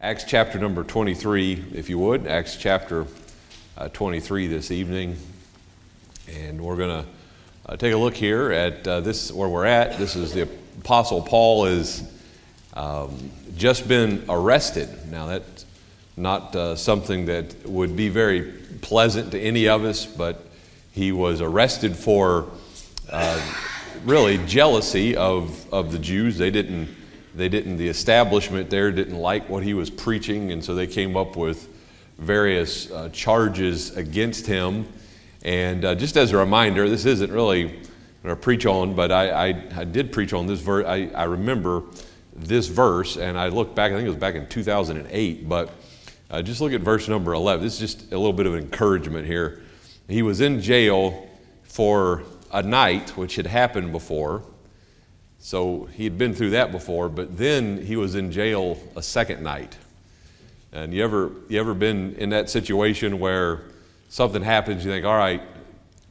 Acts chapter number 23, if you would. Acts chapter uh, 23 this evening. And we're going to uh, take a look here at uh, this, where we're at. This is the Apostle Paul has um, just been arrested. Now, that's not uh, something that would be very pleasant to any of us, but he was arrested for uh, really jealousy of, of the Jews. They didn't they didn't, the establishment there didn't like what he was preaching, and so they came up with various uh, charges against him. And uh, just as a reminder, this isn't really what I preach on, but I, I, I did preach on this verse. I, I remember this verse, and I looked back, I think it was back in 2008, but uh, just look at verse number 11. This is just a little bit of encouragement here. He was in jail for a night, which had happened before. So he had been through that before, but then he was in jail a second night. And you ever, you ever been in that situation where something happens, you think, all right,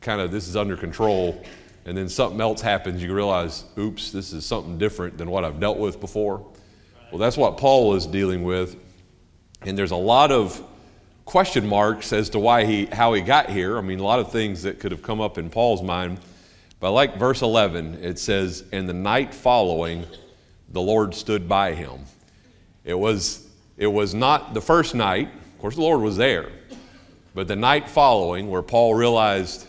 kind of this is under control, and then something else happens, you realize, oops, this is something different than what I've dealt with before? Well, that's what Paul is dealing with. And there's a lot of question marks as to why he, how he got here. I mean, a lot of things that could have come up in Paul's mind. But like verse 11, it says, And the night following, the Lord stood by him. It was, it was not the first night, of course, the Lord was there, but the night following, where Paul realized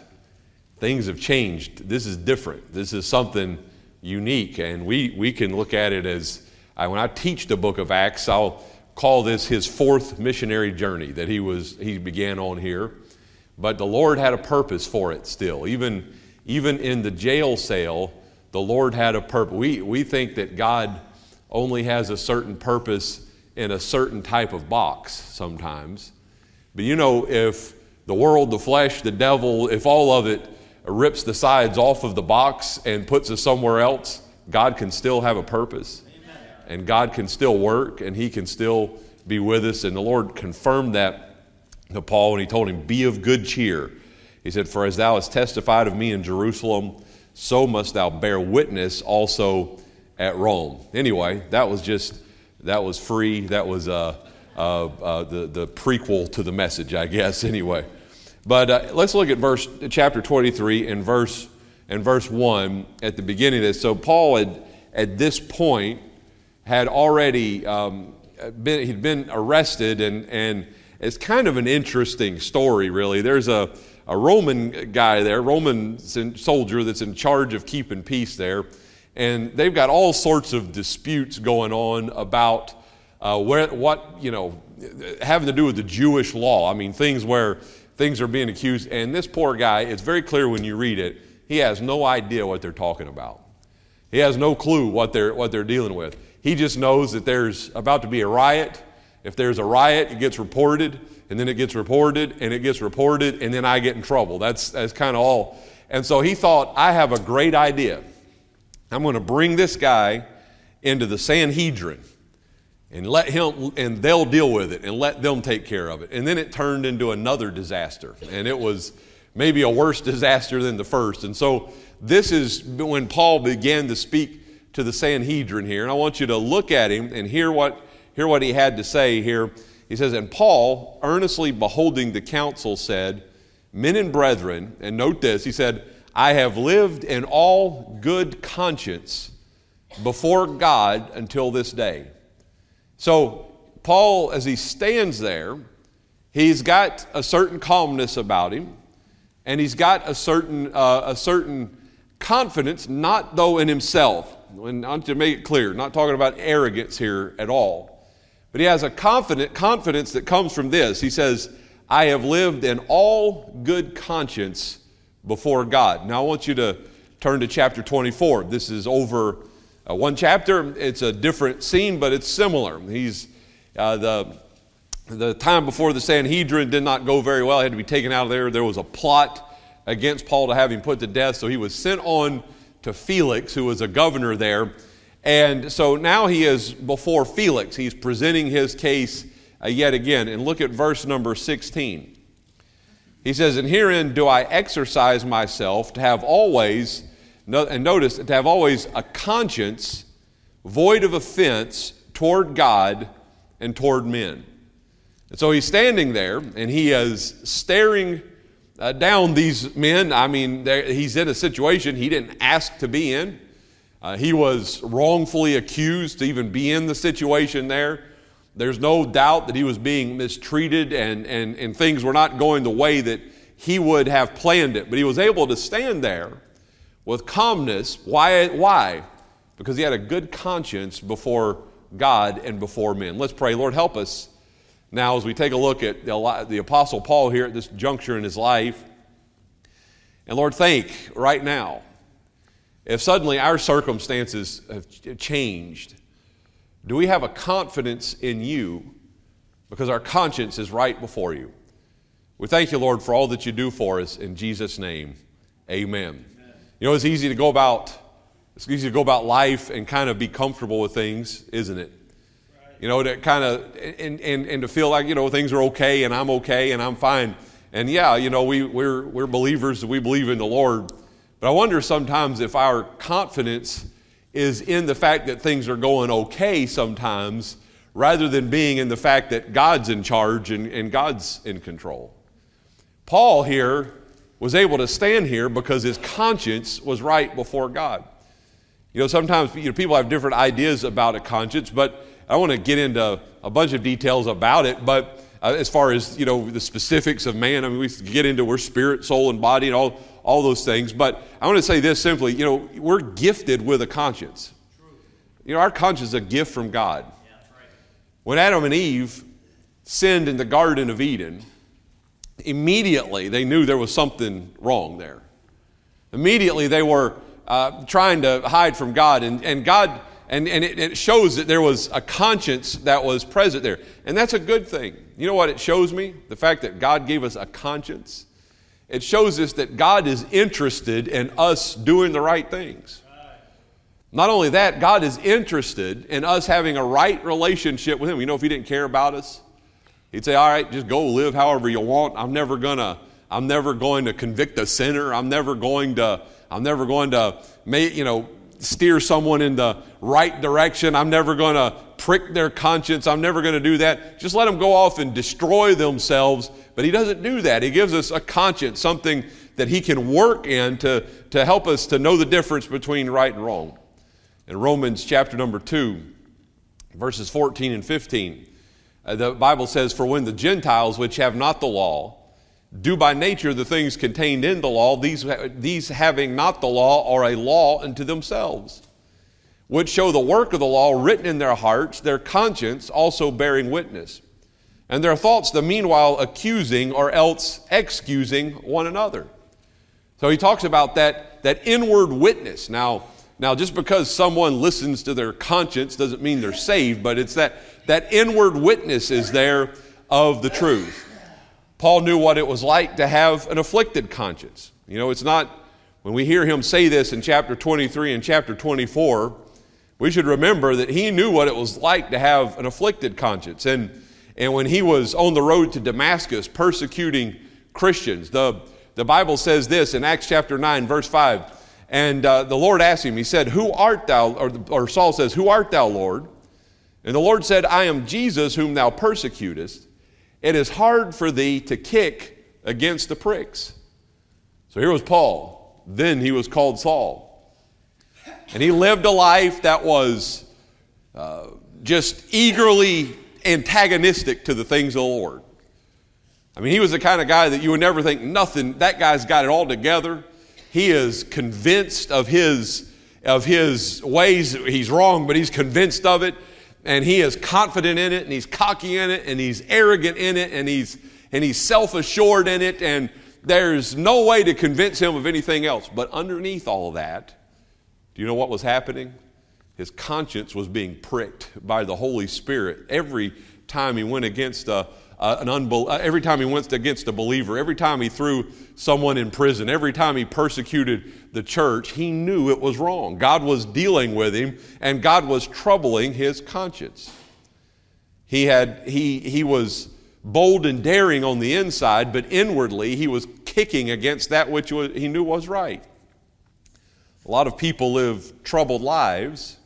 things have changed. This is different. This is something unique. And we, we can look at it as I, when I teach the book of Acts, I'll call this his fourth missionary journey that he, was, he began on here. But the Lord had a purpose for it still. Even even in the jail cell, the Lord had a purpose. We, we think that God only has a certain purpose in a certain type of box sometimes. But you know, if the world, the flesh, the devil, if all of it rips the sides off of the box and puts us somewhere else, God can still have a purpose. Amen. And God can still work and He can still be with us. And the Lord confirmed that to Paul and He told him, Be of good cheer. He said, For as thou hast testified of me in Jerusalem, so must thou bear witness also at Rome. Anyway, that was just, that was free. That was uh, uh, uh, the, the prequel to the message, I guess, anyway. But uh, let's look at verse, chapter 23 and verse, and verse 1 at the beginning of this. So Paul had, at this point, had already um, been, he'd been arrested, and, and it's kind of an interesting story, really. There's a, a Roman guy there, Roman soldier that's in charge of keeping peace there. And they've got all sorts of disputes going on about uh, where, what, you know, having to do with the Jewish law. I mean, things where things are being accused. And this poor guy, it's very clear when you read it, he has no idea what they're talking about. He has no clue what they're, what they're dealing with. He just knows that there's about to be a riot. If there's a riot, it gets reported and then it gets reported and it gets reported and then I get in trouble. That's, that's kind of all. And so he thought, I have a great idea. I'm going to bring this guy into the Sanhedrin and let him, and they'll deal with it and let them take care of it. And then it turned into another disaster. And it was maybe a worse disaster than the first. And so this is when Paul began to speak to the Sanhedrin here. And I want you to look at him and hear what, hear what he had to say here he says, And Paul, earnestly beholding the council, said, Men and brethren, and note this, he said, I have lived in all good conscience before God until this day. So, Paul, as he stands there, he's got a certain calmness about him, and he's got a certain, uh, a certain confidence, not though in himself. And to make it clear, not talking about arrogance here at all. But he has a confident confidence that comes from this. He says, I have lived in all good conscience before God. Now I want you to turn to chapter 24. This is over uh, one chapter. It's a different scene, but it's similar. He's uh, the the time before the Sanhedrin did not go very well. He had to be taken out of there. There was a plot against Paul to have him put to death, so he was sent on to Felix, who was a governor there. And so now he is before Felix. He's presenting his case uh, yet again. And look at verse number 16. He says, And herein do I exercise myself to have always, and notice, to have always a conscience void of offense toward God and toward men. And so he's standing there and he is staring uh, down these men. I mean, he's in a situation he didn't ask to be in. Uh, he was wrongfully accused to even be in the situation there. There's no doubt that he was being mistreated and, and, and things were not going the way that he would have planned it. But he was able to stand there with calmness. Why? Why? Because he had a good conscience before God and before men. Let's pray. Lord, help us now as we take a look at the, the Apostle Paul here at this juncture in his life. And Lord, thank right now if suddenly our circumstances have changed, do we have a confidence in you because our conscience is right before you? We thank you, Lord, for all that you do for us in Jesus' name. Amen. Amen. You know, it's easy to go about it's easy to go about life and kind of be comfortable with things, isn't it? Right. You know, to kind of and, and, and to feel like, you know, things are okay and I'm okay and I'm fine. And yeah, you know, we, we're, we're believers, we believe in the Lord. But I wonder sometimes if our confidence is in the fact that things are going okay sometimes rather than being in the fact that God's in charge and, and God's in control. Paul here was able to stand here because his conscience was right before God. You know, sometimes you know, people have different ideas about a conscience, but I want to get into a bunch of details about it. But uh, as far as you know, the specifics of man, I mean, we get into we're spirit, soul, and body, and all all those things. But I want to say this simply you know, we're gifted with a conscience. You know, our conscience is a gift from God. When Adam and Eve sinned in the Garden of Eden, immediately they knew there was something wrong there. Immediately they were uh, trying to hide from God, and, and God, and, and it, it shows that there was a conscience that was present there. And that's a good thing. You know what it shows me? The fact that God gave us a conscience it shows us that God is interested in us doing the right things. Not only that, God is interested in us having a right relationship with Him. You know, if He didn't care about us, He'd say, All right, just go live however you want. I'm never gonna, I'm never going to convict a sinner. I'm never going to, I'm never going to make, you know, steer someone in the right direction. I'm never going to prick their conscience. I'm never going to do that. Just let them go off and destroy themselves. But He doesn't do that. He gives us a conscience, something that He can work in to, to help us to know the difference between right and wrong. In Romans chapter number 2, verses 14 and 15, uh, the Bible says, For when the Gentiles, which have not the law, do by nature the things contained in the law, these, these having not the law are a law unto themselves, which show the work of the law written in their hearts, their conscience also bearing witness, and their thoughts the meanwhile accusing or else excusing one another. So he talks about that, that inward witness. Now, now, just because someone listens to their conscience doesn't mean they're saved, but it's that, that inward witness is there of the truth. Paul knew what it was like to have an afflicted conscience. You know, it's not, when we hear him say this in chapter 23 and chapter 24, we should remember that he knew what it was like to have an afflicted conscience. And, and when he was on the road to Damascus persecuting Christians, the, the Bible says this in Acts chapter 9, verse 5. And uh, the Lord asked him, He said, Who art thou? Or, or Saul says, Who art thou, Lord? And the Lord said, I am Jesus whom thou persecutest. It is hard for thee to kick against the pricks. So here was Paul. Then he was called Saul. And he lived a life that was uh, just eagerly antagonistic to the things of the Lord. I mean, he was the kind of guy that you would never think nothing, that guy's got it all together. He is convinced of his, of his ways. He's wrong, but he's convinced of it and he is confident in it and he's cocky in it and he's arrogant in it and he's and he's self-assured in it and there's no way to convince him of anything else but underneath all that do you know what was happening his conscience was being pricked by the holy spirit every time he went against a, an unbel- uh, every time he went against a believer, every time he threw someone in prison, every time he persecuted the church, he knew it was wrong. God was dealing with him, and God was troubling his conscience. He, had, he, he was bold and daring on the inside, but inwardly he was kicking against that which he knew was right. A lot of people live troubled lives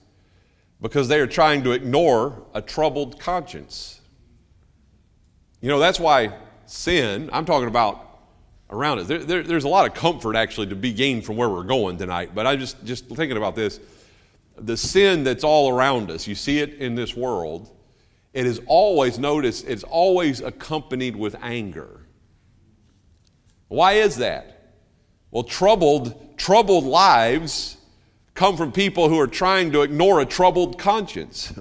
because they are trying to ignore a troubled conscience. You know, that's why sin, I'm talking about around it. There, there, there's a lot of comfort actually to be gained from where we're going tonight, but I'm just, just thinking about this. The sin that's all around us, you see it in this world, it is always, notice, it's always accompanied with anger. Why is that? Well, troubled, troubled lives come from people who are trying to ignore a troubled conscience.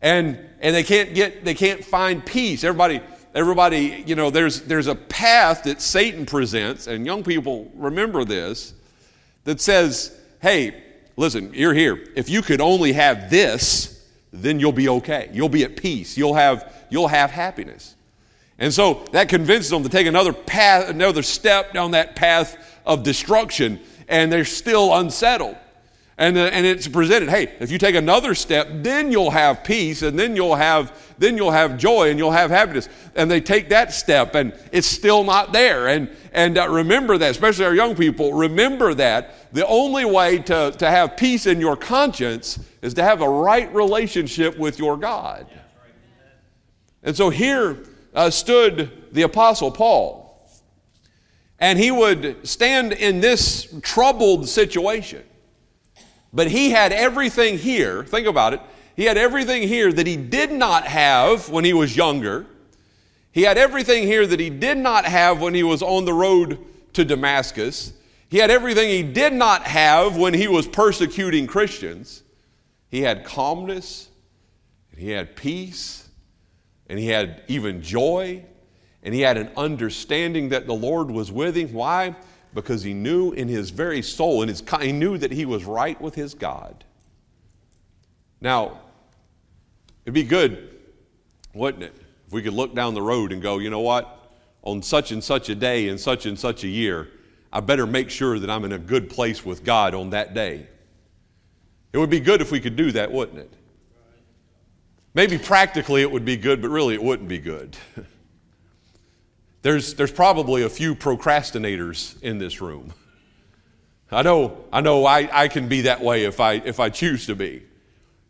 and and they can't get they can't find peace. Everybody everybody, you know, there's, there's a path that Satan presents, and young people remember this, that says, hey, listen, you're here. If you could only have this, then you'll be okay. You'll be at peace. You'll have, you'll have happiness. And so that convinces them to take another path, another step down that path of destruction, and they're still unsettled. And, uh, and it's presented, hey, if you take another step, then you'll have peace, and then you'll have, then you'll have joy, and you'll have happiness. And they take that step, and it's still not there. And, and uh, remember that, especially our young people, remember that the only way to, to have peace in your conscience is to have a right relationship with your God. And so here uh, stood the Apostle Paul. And he would stand in this troubled situation. But he had everything here, think about it. He had everything here that he did not have when he was younger. He had everything here that he did not have when he was on the road to Damascus. He had everything he did not have when he was persecuting Christians. He had calmness, and he had peace, and he had even joy, and he had an understanding that the Lord was with him. Why? because he knew in his very soul, in his, he knew that he was right with his God. Now, it'd be good, wouldn't it, if we could look down the road and go, you know what, on such and such a day and such and such a year, I better make sure that I'm in a good place with God on that day. It would be good if we could do that, wouldn't it? Maybe practically it would be good, but really it wouldn't be good. There's, there's probably a few procrastinators in this room. I know, I know I, I can be that way if I, if I choose to be.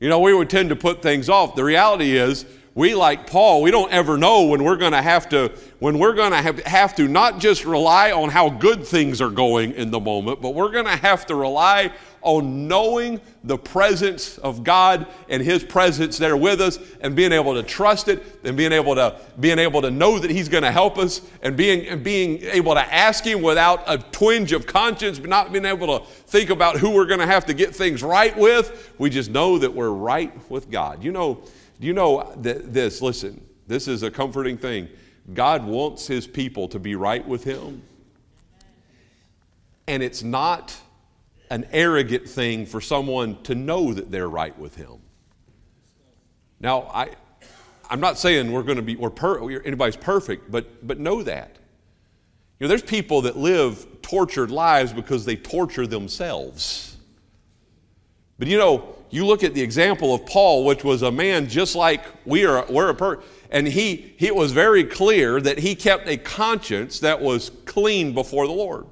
You know, we would tend to put things off. The reality is, we like Paul, we don't ever know when we're going to have to when we're going to have, have to not just rely on how good things are going in the moment, but we're going to have to rely on knowing the presence of God and His presence there with us and being able to trust it and being able to, being able to know that He's going to help us and being, and being able to ask Him without a twinge of conscience, but not being able to think about who we're going to have to get things right with. We just know that we're right with God. You know, you know that this, listen, this is a comforting thing. God wants His people to be right with Him. And it's not an arrogant thing for someone to know that they're right with Him. Now, I, I'm not saying we're going to be, we're per, anybody's perfect, but, but know that. You know, there's people that live tortured lives because they torture themselves. But you know, you look at the example of Paul, which was a man just like we are, we're a person, and he, he was very clear that he kept a conscience that was clean before the Lord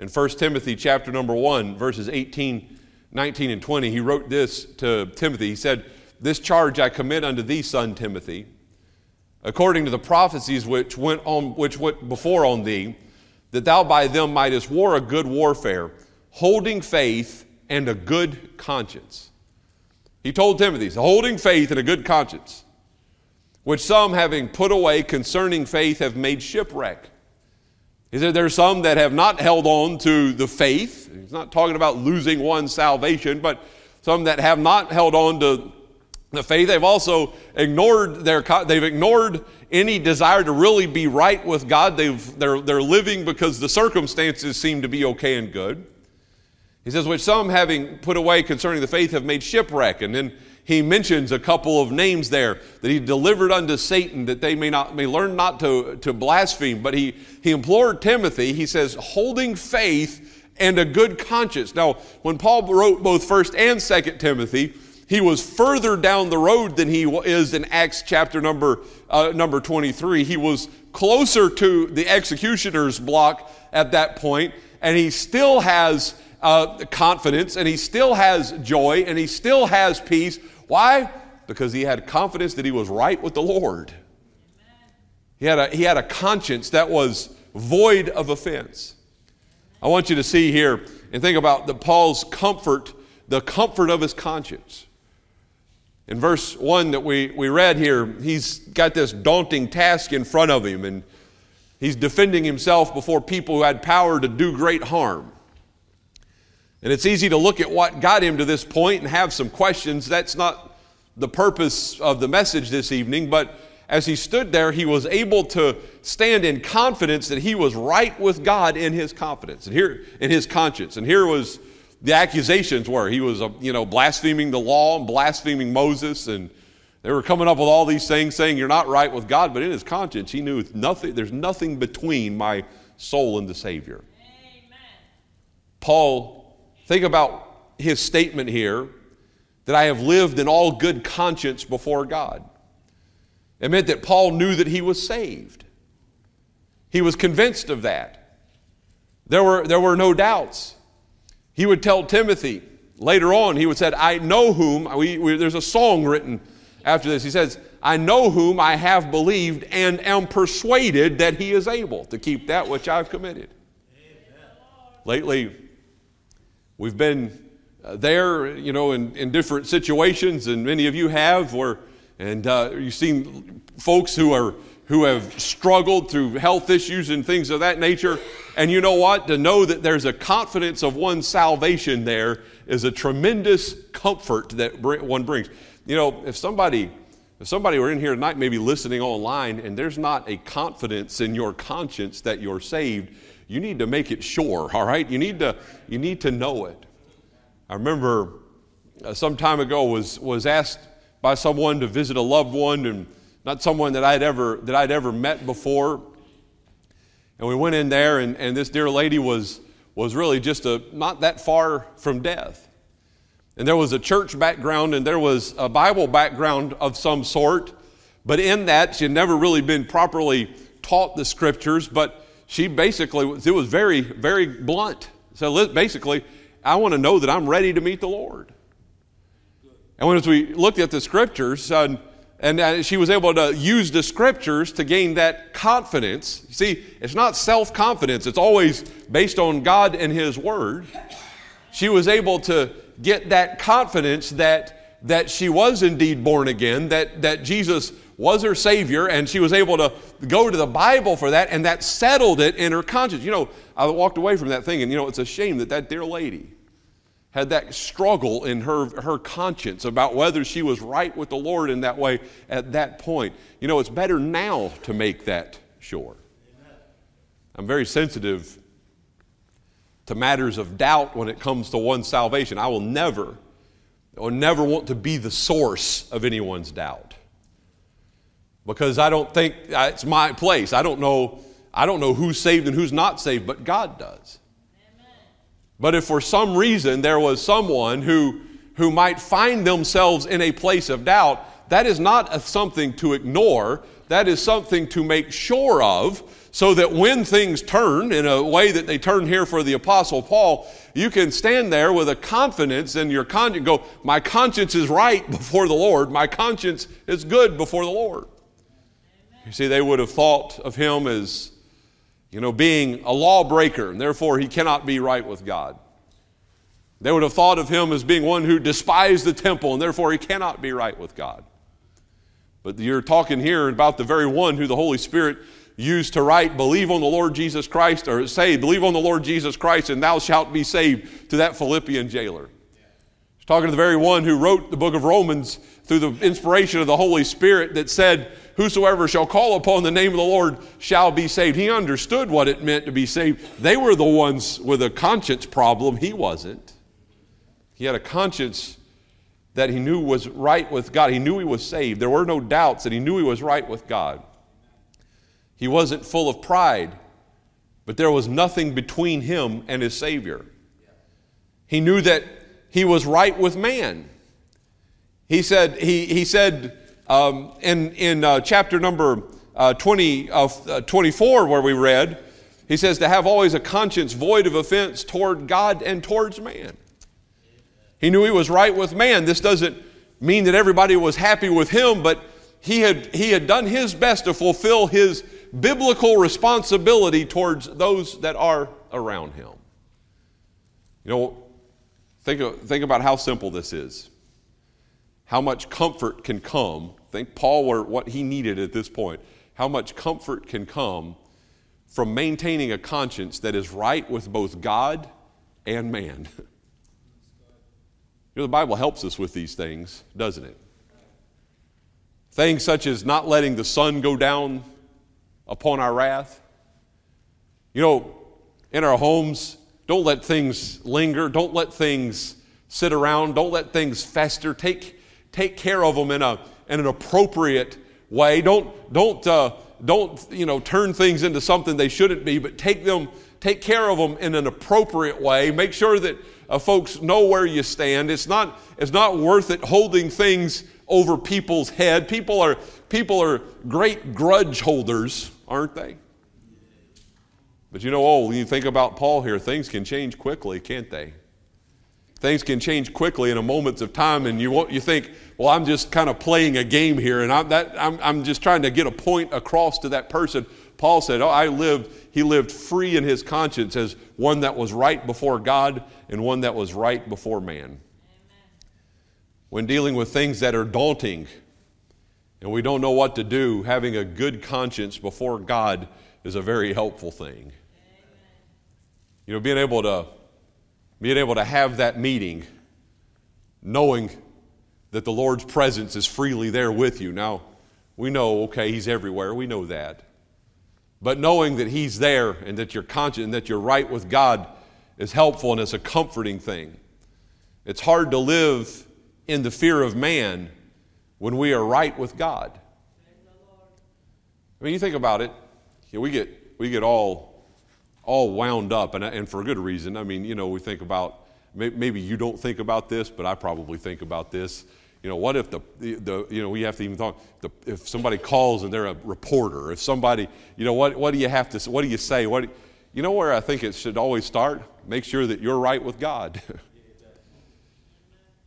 in 1 Timothy chapter number 1, verses 18, 19, and 20, he wrote this to Timothy. He said, This charge I commit unto thee, son Timothy, according to the prophecies which went on which went before on thee, that thou by them mightest war a good warfare, holding faith and a good conscience. He told Timothy, holding faith and a good conscience, which some having put away concerning faith have made shipwreck. He said are some that have not held on to the faith. He's not talking about losing one's salvation, but some that have not held on to the faith. They've also ignored their, they've ignored any desire to really be right with God. They've, they're, they're living because the circumstances seem to be okay and good. He says, which some having put away concerning the faith have made shipwreck. And then he mentions a couple of names there that he delivered unto Satan that they may not may learn not to, to blaspheme. But he, he implored Timothy, he says, holding faith and a good conscience. Now, when Paul wrote both first and second Timothy, he was further down the road than he is in Acts chapter number, uh, number 23. He was closer to the executioner's block at that point, and he still has uh, confidence and he still has joy and he still has peace. Why? Because he had confidence that he was right with the Lord. He had a, he had a conscience that was void of offense. I want you to see here and think about the Paul's comfort, the comfort of his conscience. In verse 1 that we, we read here, he's got this daunting task in front of him, and he's defending himself before people who had power to do great harm. And it's easy to look at what got him to this point and have some questions. That's not the purpose of the message this evening, but as he stood there, he was able to stand in confidence that he was right with God in his confidence and here in his conscience. And here was the accusations were he was, uh, you know, blaspheming the law and blaspheming Moses, and they were coming up with all these things saying you're not right with God. But in his conscience, he knew nothing. There's nothing between my soul and the Savior. Amen. Paul, think about his statement here that I have lived in all good conscience before God. It meant that Paul knew that he was saved. He was convinced of that. There were, there were no doubts. He would tell Timothy later on, he would say, I know whom, we, we, there's a song written after this. He says, I know whom I have believed and am persuaded that he is able to keep that which I've committed. Amen. Lately, we've been uh, there, you know, in, in different situations, and many of you have, where and uh, you've seen folks who are who have struggled through health issues and things of that nature. And you know what? To know that there's a confidence of one's salvation there is a tremendous comfort that one brings. You know, if somebody if somebody were in here tonight, maybe listening online, and there's not a confidence in your conscience that you're saved, you need to make it sure. All right, you need to you need to know it. I remember uh, some time ago was was asked by someone to visit a loved one and not someone that I'd ever, that I'd ever met before. And we went in there, and, and this dear lady was, was really just a, not that far from death. And there was a church background and there was a Bible background of some sort. But in that, she had never really been properly taught the scriptures, but she basically, it was very, very blunt. So basically, I want to know that I'm ready to meet the Lord. And when as we looked at the scriptures, and uh, she was able to use the scriptures to gain that confidence. See, it's not self confidence, it's always based on God and His Word. She was able to get that confidence that, that she was indeed born again, that, that Jesus was her Savior, and she was able to go to the Bible for that, and that settled it in her conscience. You know, I walked away from that thing, and you know, it's a shame that that dear lady, had that struggle in her, her conscience about whether she was right with the Lord in that way at that point. You know, it's better now to make that sure. I'm very sensitive to matters of doubt when it comes to one's salvation. I will never, or never want to be the source of anyone's doubt. Because I don't think uh, it's my place. I don't know, I don't know who's saved and who's not saved, but God does. But if for some reason there was someone who, who might find themselves in a place of doubt, that is not a, something to ignore. That is something to make sure of so that when things turn in a way that they turn here for the Apostle Paul, you can stand there with a confidence in your conscience, go, My conscience is right before the Lord. My conscience is good before the Lord. You see, they would have thought of him as you know, being a lawbreaker, and therefore he cannot be right with God. They would have thought of him as being one who despised the temple, and therefore he cannot be right with God. But you're talking here about the very one who the Holy Spirit used to write, Believe on the Lord Jesus Christ, or say, Believe on the Lord Jesus Christ, and thou shalt be saved, to that Philippian jailer. Talking to the very one who wrote the book of Romans through the inspiration of the Holy Spirit that said, Whosoever shall call upon the name of the Lord shall be saved. He understood what it meant to be saved. They were the ones with a conscience problem. He wasn't. He had a conscience that he knew was right with God. He knew he was saved. There were no doubts that he knew he was right with God. He wasn't full of pride, but there was nothing between him and his Savior. He knew that he was right with man. He said, he, he said um, in in uh, chapter number uh, 20, uh, 24, where we read, He says to have always a conscience void of offense toward God and towards man. He knew he was right with man. This doesn't mean that everybody was happy with him, but he had, he had done his best to fulfill his biblical responsibility towards those that are around him. You know, think, think about how simple this is. How much comfort can come. Think Paul what he needed at this point. How much comfort can come from maintaining a conscience that is right with both God and man. You know, the Bible helps us with these things, doesn't it? Things such as not letting the sun go down upon our wrath. You know, in our homes, don't let things linger. Don't let things sit around. Don't let things fester. Take, take care of them in, a, in an appropriate way. Don't, don't, uh, don't you know, turn things into something they shouldn't be, but take them, take care of them in an appropriate way. Make sure that uh, folks know where you stand. It's not, it's not worth it holding things over people's head. People are, people are great grudge holders, aren't they? But you know, oh, when you think about Paul here, things can change quickly, can't they? Things can change quickly in a moments of time, and you, you think, well, I'm just kind of playing a game here, and I'm, that, I'm, I'm just trying to get a point across to that person. Paul said, Oh, I lived, he lived free in his conscience as one that was right before God and one that was right before man. Amen. When dealing with things that are daunting and we don't know what to do, having a good conscience before God is a very helpful thing. You know, being able to being able to have that meeting knowing that the Lord's presence is freely there with you. Now, we know, okay, He's everywhere. We know that. But knowing that He's there and that you're conscious and that you're right with God is helpful and it's a comforting thing. It's hard to live in the fear of man when we are right with God. I mean, you think about it, you know, we get, we get all, all wound up, and, and for a good reason. I mean, you know, we think about, maybe you don't think about this, but I probably think about this. You know, what if the, the, you know, we have to even talk, the, if somebody calls and they're a reporter, if somebody, you know, what, what do you have to, what do you say? What, you know where I think it should always start? Make sure that you're right with God.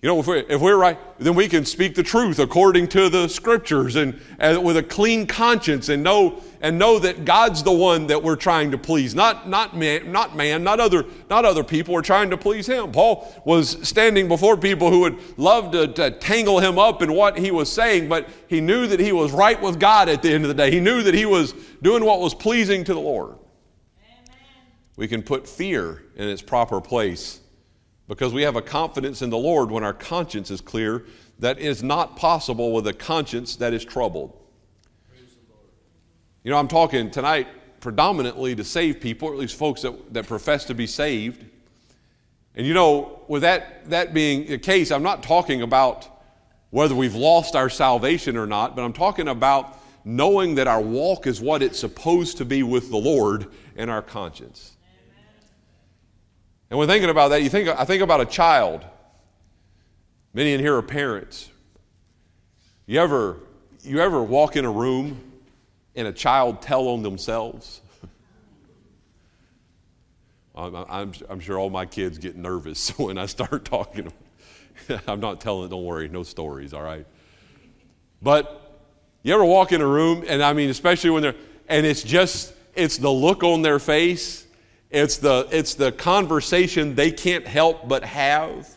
You know, if we're, if we're right, then we can speak the truth according to the scriptures and, and, with a clean conscience and know, and know that God's the one that we're trying to please, not, not, man, not man, not other, not other people. We're trying to please Him. Paul was standing before people who would love to, to tangle him up in what he was saying, but he knew that he was right with God at the end of the day. He knew that he was doing what was pleasing to the Lord. Amen. We can put fear in its proper place because we have a confidence in the Lord when our conscience is clear that is not possible with a conscience that is troubled. You know, I'm talking tonight predominantly to save people, or at least folks that, that profess to be saved. And you know, with that, that being the case, I'm not talking about whether we've lost our salvation or not, but I'm talking about knowing that our walk is what it's supposed to be with the Lord and our conscience. And when thinking about that, you think, I think about a child. Many in here are parents. You ever, you ever walk in a room and a child tell on themselves? I'm, I'm, I'm, sure all my kids get nervous when I start talking. I'm not telling, don't worry, no stories, all right? But you ever walk in a room, and I mean, especially when they're, and it's just, it's the look on their face it's the, it's the conversation they can't help but have.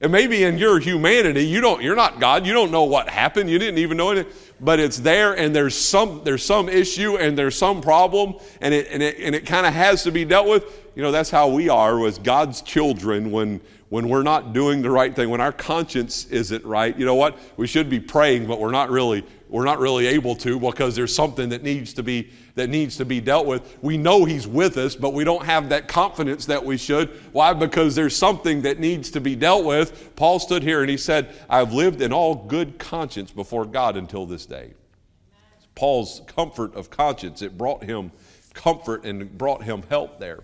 And maybe in your humanity, you don't, you're not God. You don't know what happened. You didn't even know it. But it's there and there's some, there's some issue and there's some problem and it, and it, and it kind of has to be dealt with. You know, that's how we are as God's children when, when we're not doing the right thing, when our conscience isn't right. You know what? We should be praying, but we're not really we're not really able to because there's something that needs to be that needs to be dealt with. We know he's with us, but we don't have that confidence that we should. Why? Because there's something that needs to be dealt with. Paul stood here and he said, "I've lived in all good conscience before God until this day." Paul's comfort of conscience, it brought him comfort and brought him help there.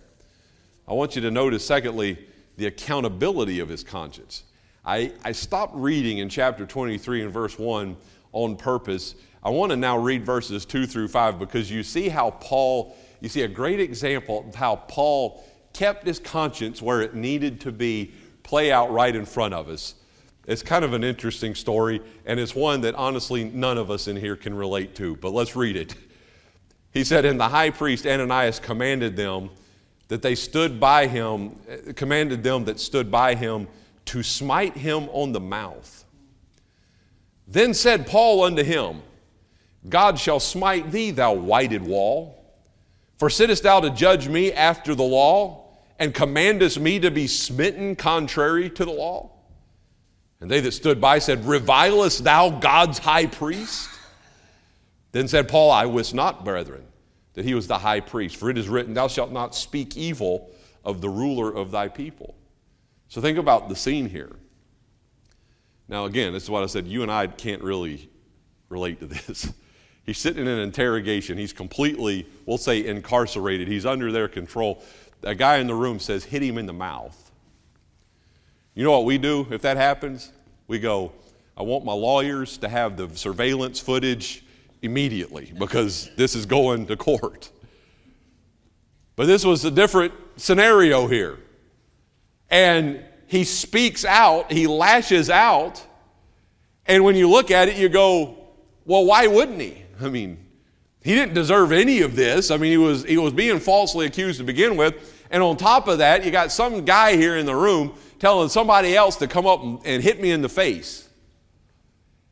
I want you to notice, secondly, the accountability of his conscience. I, I stopped reading in chapter 23 and verse 1 on purpose. I want to now read verses 2 through 5 because you see how Paul you see a great example of how Paul kept his conscience where it needed to be play out right in front of us. It's kind of an interesting story, and it's one that honestly none of us in here can relate to, but let's read it. He said, And the high priest Ananias commanded them that they stood by him, commanded them that stood by him to smite him on the mouth. Then said Paul unto him, God shall smite thee, thou whited wall. For sittest thou to judge me after the law, and commandest me to be smitten contrary to the law? And they that stood by said, Revilest thou God's high priest? Then said Paul, I wist not, brethren, that he was the high priest, for it is written, Thou shalt not speak evil of the ruler of thy people. So think about the scene here. Now, again, this is what I said. You and I can't really relate to this. He's sitting in an interrogation. He's completely, we'll say, incarcerated. He's under their control. A guy in the room says, Hit him in the mouth. You know what we do if that happens? We go, I want my lawyers to have the surveillance footage immediately because this is going to court. But this was a different scenario here. And he speaks out, he lashes out, and when you look at it, you go, well, why wouldn't he? I mean, he didn't deserve any of this. I mean, he was, he was being falsely accused to begin with. And on top of that, you got some guy here in the room telling somebody else to come up and hit me in the face.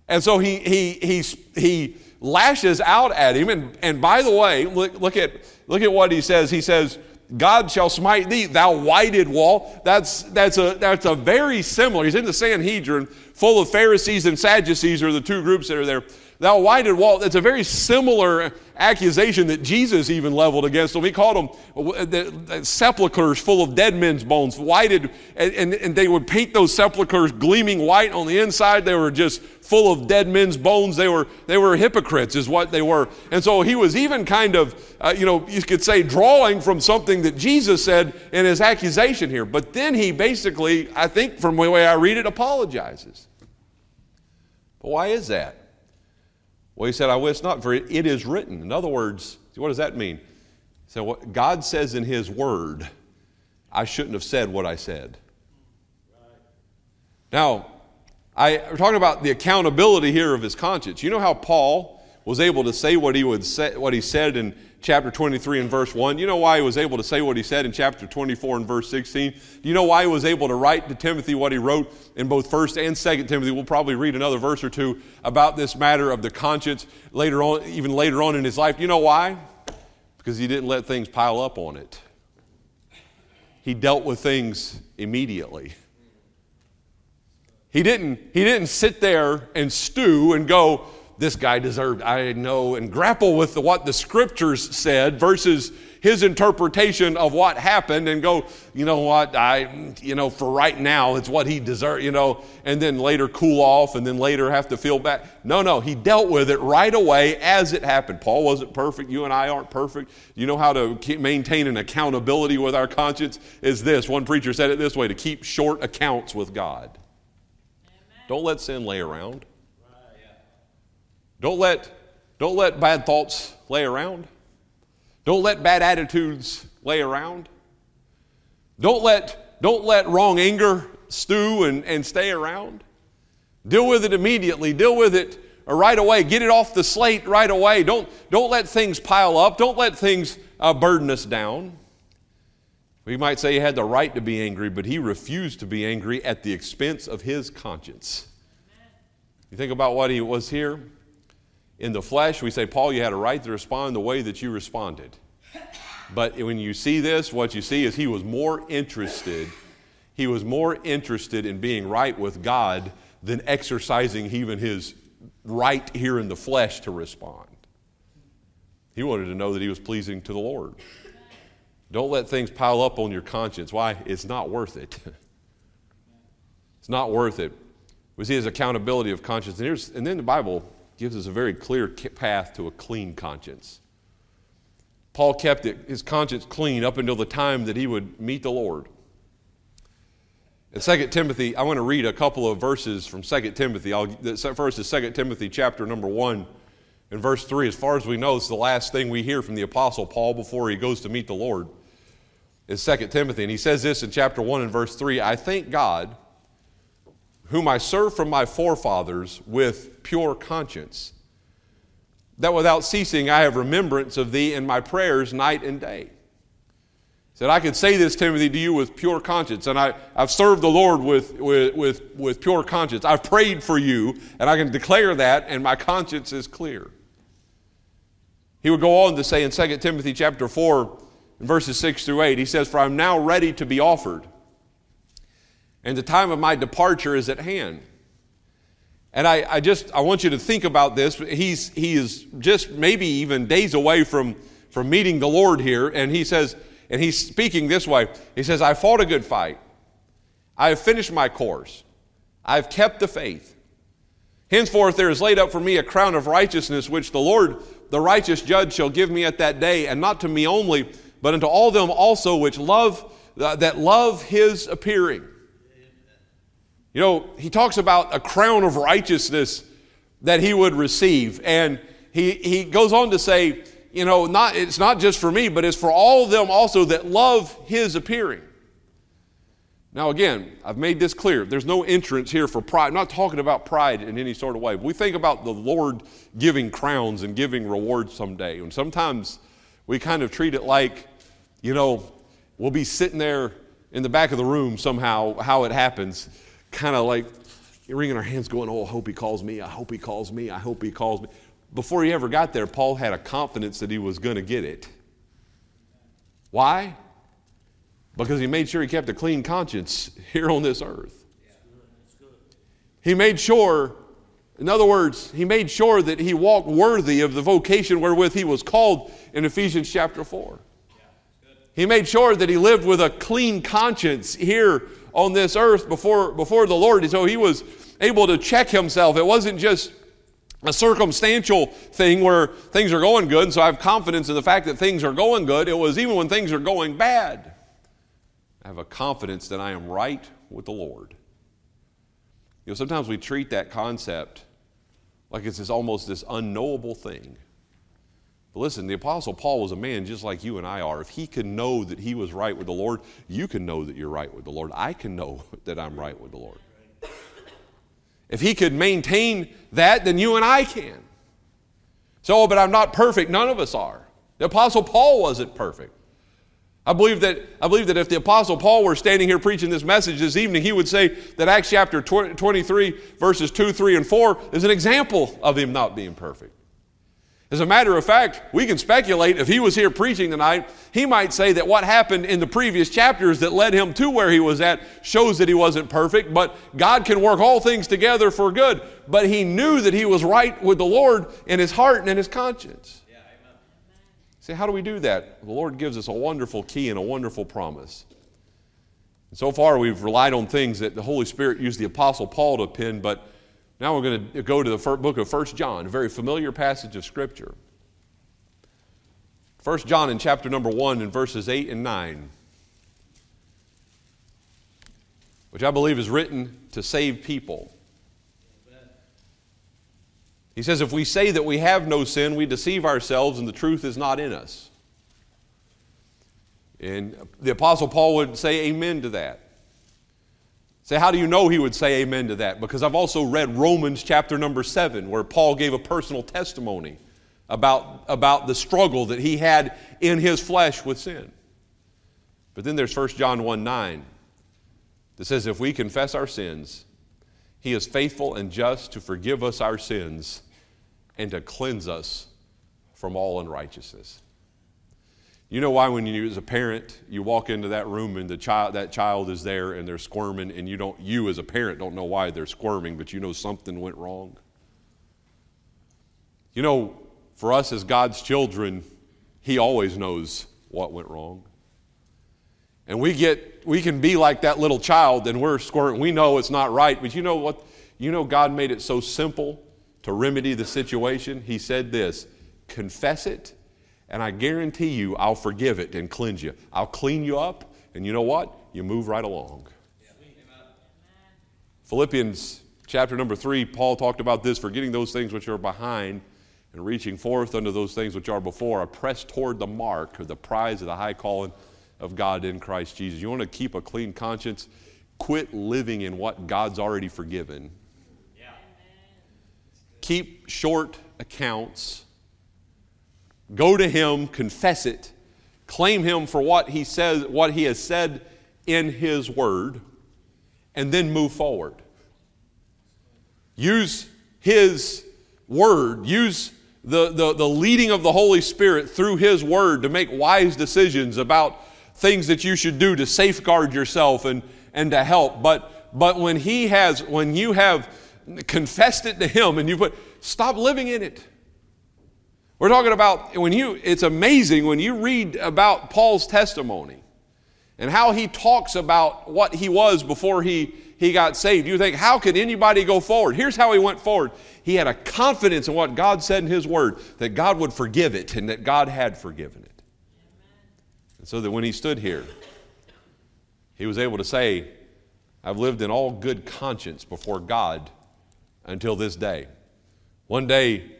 And so he, he, he, he lashes out at him. And, and by the way, look, look, at, look at what he says. He says, God shall smite thee, thou whited wall. That's, that's, a, that's a very similar. He's in the Sanhedrin, full of Pharisees and Sadducees are the two groups that are there. Thou whited wall, that's a very similar accusation that Jesus even leveled against them. He called them uh, sepulchres full of dead men's bones, whited, and, and, and they would paint those sepulchres gleaming white on the inside. They were just full of dead men's bones. They were, they were hypocrites, is what they were. And so he was even kind of, uh, you know, you could say, drawing from something that Jesus said in his accusation here. But then he basically, I think from the way I read it, apologizes. But why is that? Well, he said, I wish not, for it is written. In other words, what does that mean? So, what God says in His Word, I shouldn't have said what I said. Now, I, we're talking about the accountability here of his conscience. You know how Paul was able to say what he would say, what he said in chapter 23 and verse 1. You know why he was able to say what he said in chapter 24 and verse 16? Do you know why he was able to write to Timothy what he wrote in both 1st and 2nd Timothy? We'll probably read another verse or two about this matter of the conscience later on, even later on in his life. You know why? Because he didn't let things pile up on it. He dealt with things immediately. He didn't, he didn't sit there and stew and go, this guy deserved, I know, and grapple with the, what the scriptures said versus his interpretation of what happened and go, you know what, I, you know, for right now, it's what he deserved, you know, and then later cool off and then later have to feel bad. No, no, he dealt with it right away as it happened. Paul wasn't perfect. You and I aren't perfect. You know how to maintain an accountability with our conscience? Is this. One preacher said it this way to keep short accounts with God. Amen. Don't let sin lay around. Don't let, don't let bad thoughts lay around. Don't let bad attitudes lay around. Don't let, don't let wrong anger stew and, and stay around. Deal with it immediately. Deal with it right away. Get it off the slate right away. Don't, don't let things pile up. Don't let things uh, burden us down. We might say he had the right to be angry, but he refused to be angry at the expense of his conscience. You think about what he was here? In the flesh, we say, Paul, you had a right to respond the way that you responded. But when you see this, what you see is he was more interested, he was more interested in being right with God than exercising even his right here in the flesh to respond. He wanted to know that he was pleasing to the Lord. Don't let things pile up on your conscience. Why? It's not worth it. it's not worth it. We see his accountability of conscience. And, and then the Bible gives us a very clear path to a clean conscience. Paul kept it, his conscience clean up until the time that he would meet the Lord. In 2 Timothy, I want to read a couple of verses from 2 Timothy. I'll, first is 2 Timothy chapter number 1, In verse 3, as far as we know, it's the last thing we hear from the Apostle Paul before he goes to meet the Lord. Is 2 Timothy. And he says this in chapter 1 and verse 3 I thank God, whom I serve from my forefathers with pure conscience, that without ceasing I have remembrance of thee in my prayers night and day He said, I can say this, Timothy, to you with pure conscience. And I, I've served the Lord with, with, with, with pure conscience. I've prayed for you, and I can declare that, and my conscience is clear. He would go on to say in 2 Timothy chapter 4, verses 6 through 8, he says, For I'm now ready to be offered, and the time of my departure is at hand. And I, I just I want you to think about this. He's he is just maybe even days away from, from meeting the Lord here, and he says, and he's speaking this way He says, I fought a good fight. I have finished my course. I have kept the faith. Henceforth, there is laid up for me a crown of righteousness, which the Lord, the righteous judge, shall give me at that day, and not to me only, but unto all them also which love, uh, that love his appearing. You know, he talks about a crown of righteousness that he would receive. And he, he goes on to say, you know, not, it's not just for me, but it's for all of them also that love his appearing. Now, again, I've made this clear. There's no entrance here for pride. I'm not talking about pride in any sort of way. We think about the Lord giving crowns and giving rewards someday. And sometimes we kind of treat it like, you know, we'll be sitting there in the back of the room somehow, how it happens, kind of like wringing our hands, going, Oh, I hope he calls me. I hope he calls me. I hope he calls me before he ever got there, Paul had a confidence that he was going to get it. Why? Because he made sure he kept a clean conscience here on this earth. He made sure, in other words, he made sure that he walked worthy of the vocation wherewith he was called in Ephesians chapter 4. He made sure that he lived with a clean conscience here on this earth before, before the Lord. And So he was able to check himself. It wasn't just a circumstantial thing where things are going good, and so I have confidence in the fact that things are going good. It was even when things are going bad, I have a confidence that I am right with the Lord. You know, sometimes we treat that concept like it's this, almost this unknowable thing. Listen, the Apostle Paul was a man just like you and I are. If he could know that he was right with the Lord, you can know that you're right with the Lord. I can know that I'm right with the Lord. If he could maintain that, then you and I can. So, but I'm not perfect. None of us are. The Apostle Paul wasn't perfect. I believe that, I believe that if the Apostle Paul were standing here preaching this message this evening, he would say that Acts chapter 23, verses 2, 3, and 4 is an example of him not being perfect. As a matter of fact, we can speculate if he was here preaching tonight, he might say that what happened in the previous chapters that led him to where he was at shows that he wasn't perfect, but God can work all things together for good. But he knew that he was right with the Lord in his heart and in his conscience. Yeah, See, how do we do that? The Lord gives us a wonderful key and a wonderful promise. And so far, we've relied on things that the Holy Spirit used the Apostle Paul to pen, but now we're going to go to the book of 1 John, a very familiar passage of Scripture. 1 John in chapter number 1 in verses 8 and 9, which I believe is written to save people. He says, If we say that we have no sin, we deceive ourselves and the truth is not in us. And the Apostle Paul would say amen to that. Say, how do you know he would say amen to that? Because I've also read Romans chapter number seven, where Paul gave a personal testimony about, about the struggle that he had in his flesh with sin. But then there's 1 John 1 9 that says, If we confess our sins, he is faithful and just to forgive us our sins and to cleanse us from all unrighteousness. You know why when you as a parent you walk into that room and the child that child is there and they're squirming and you don't you as a parent don't know why they're squirming but you know something went wrong. You know, for us as God's children, he always knows what went wrong. And we get we can be like that little child and we're squirming. We know it's not right, but you know what? You know God made it so simple to remedy the situation. He said this, confess it and I guarantee you, I'll forgive it and cleanse you. I'll clean you up, and you know what? You move right along. Philippians chapter number three, Paul talked about this forgetting those things which are behind and reaching forth unto those things which are before, I press toward the mark of the prize of the high calling of God in Christ Jesus. You want to keep a clean conscience? Quit living in what God's already forgiven. Yeah. Keep short accounts. Go to Him, confess it, claim Him for what He says, what He has said in His Word, and then move forward. Use His Word, use the, the, the leading of the Holy Spirit through His Word to make wise decisions about things that you should do to safeguard yourself and, and to help. But, but when He has, when you have confessed it to Him and you put, stop living in it. We're talking about when you, it's amazing when you read about Paul's testimony and how he talks about what he was before he, he got saved. You think, how could anybody go forward? Here's how he went forward. He had a confidence in what God said in his word, that God would forgive it and that God had forgiven it. And so that when he stood here, he was able to say, I've lived in all good conscience before God until this day. One day,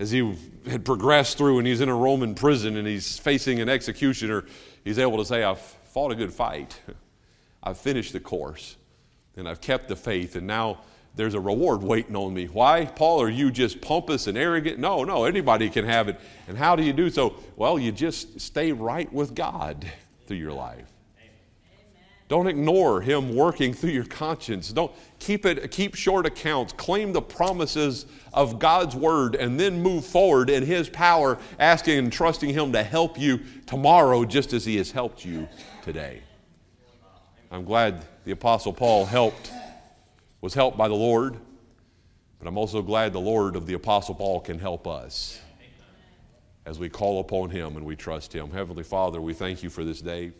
as he had progressed through and he's in a Roman prison and he's facing an executioner, he's able to say, I've fought a good fight. I've finished the course and I've kept the faith, and now there's a reward waiting on me. Why, Paul? Are you just pompous and arrogant? No, no, anybody can have it. And how do you do so? Well, you just stay right with God through your life. Don't ignore him working through your conscience. Don't keep it keep short accounts. Claim the promises of God's word and then move forward in his power, asking and trusting him to help you tomorrow just as he has helped you today. I'm glad the apostle Paul helped was helped by the Lord, but I'm also glad the Lord of the apostle Paul can help us as we call upon him and we trust him. Heavenly Father, we thank you for this day.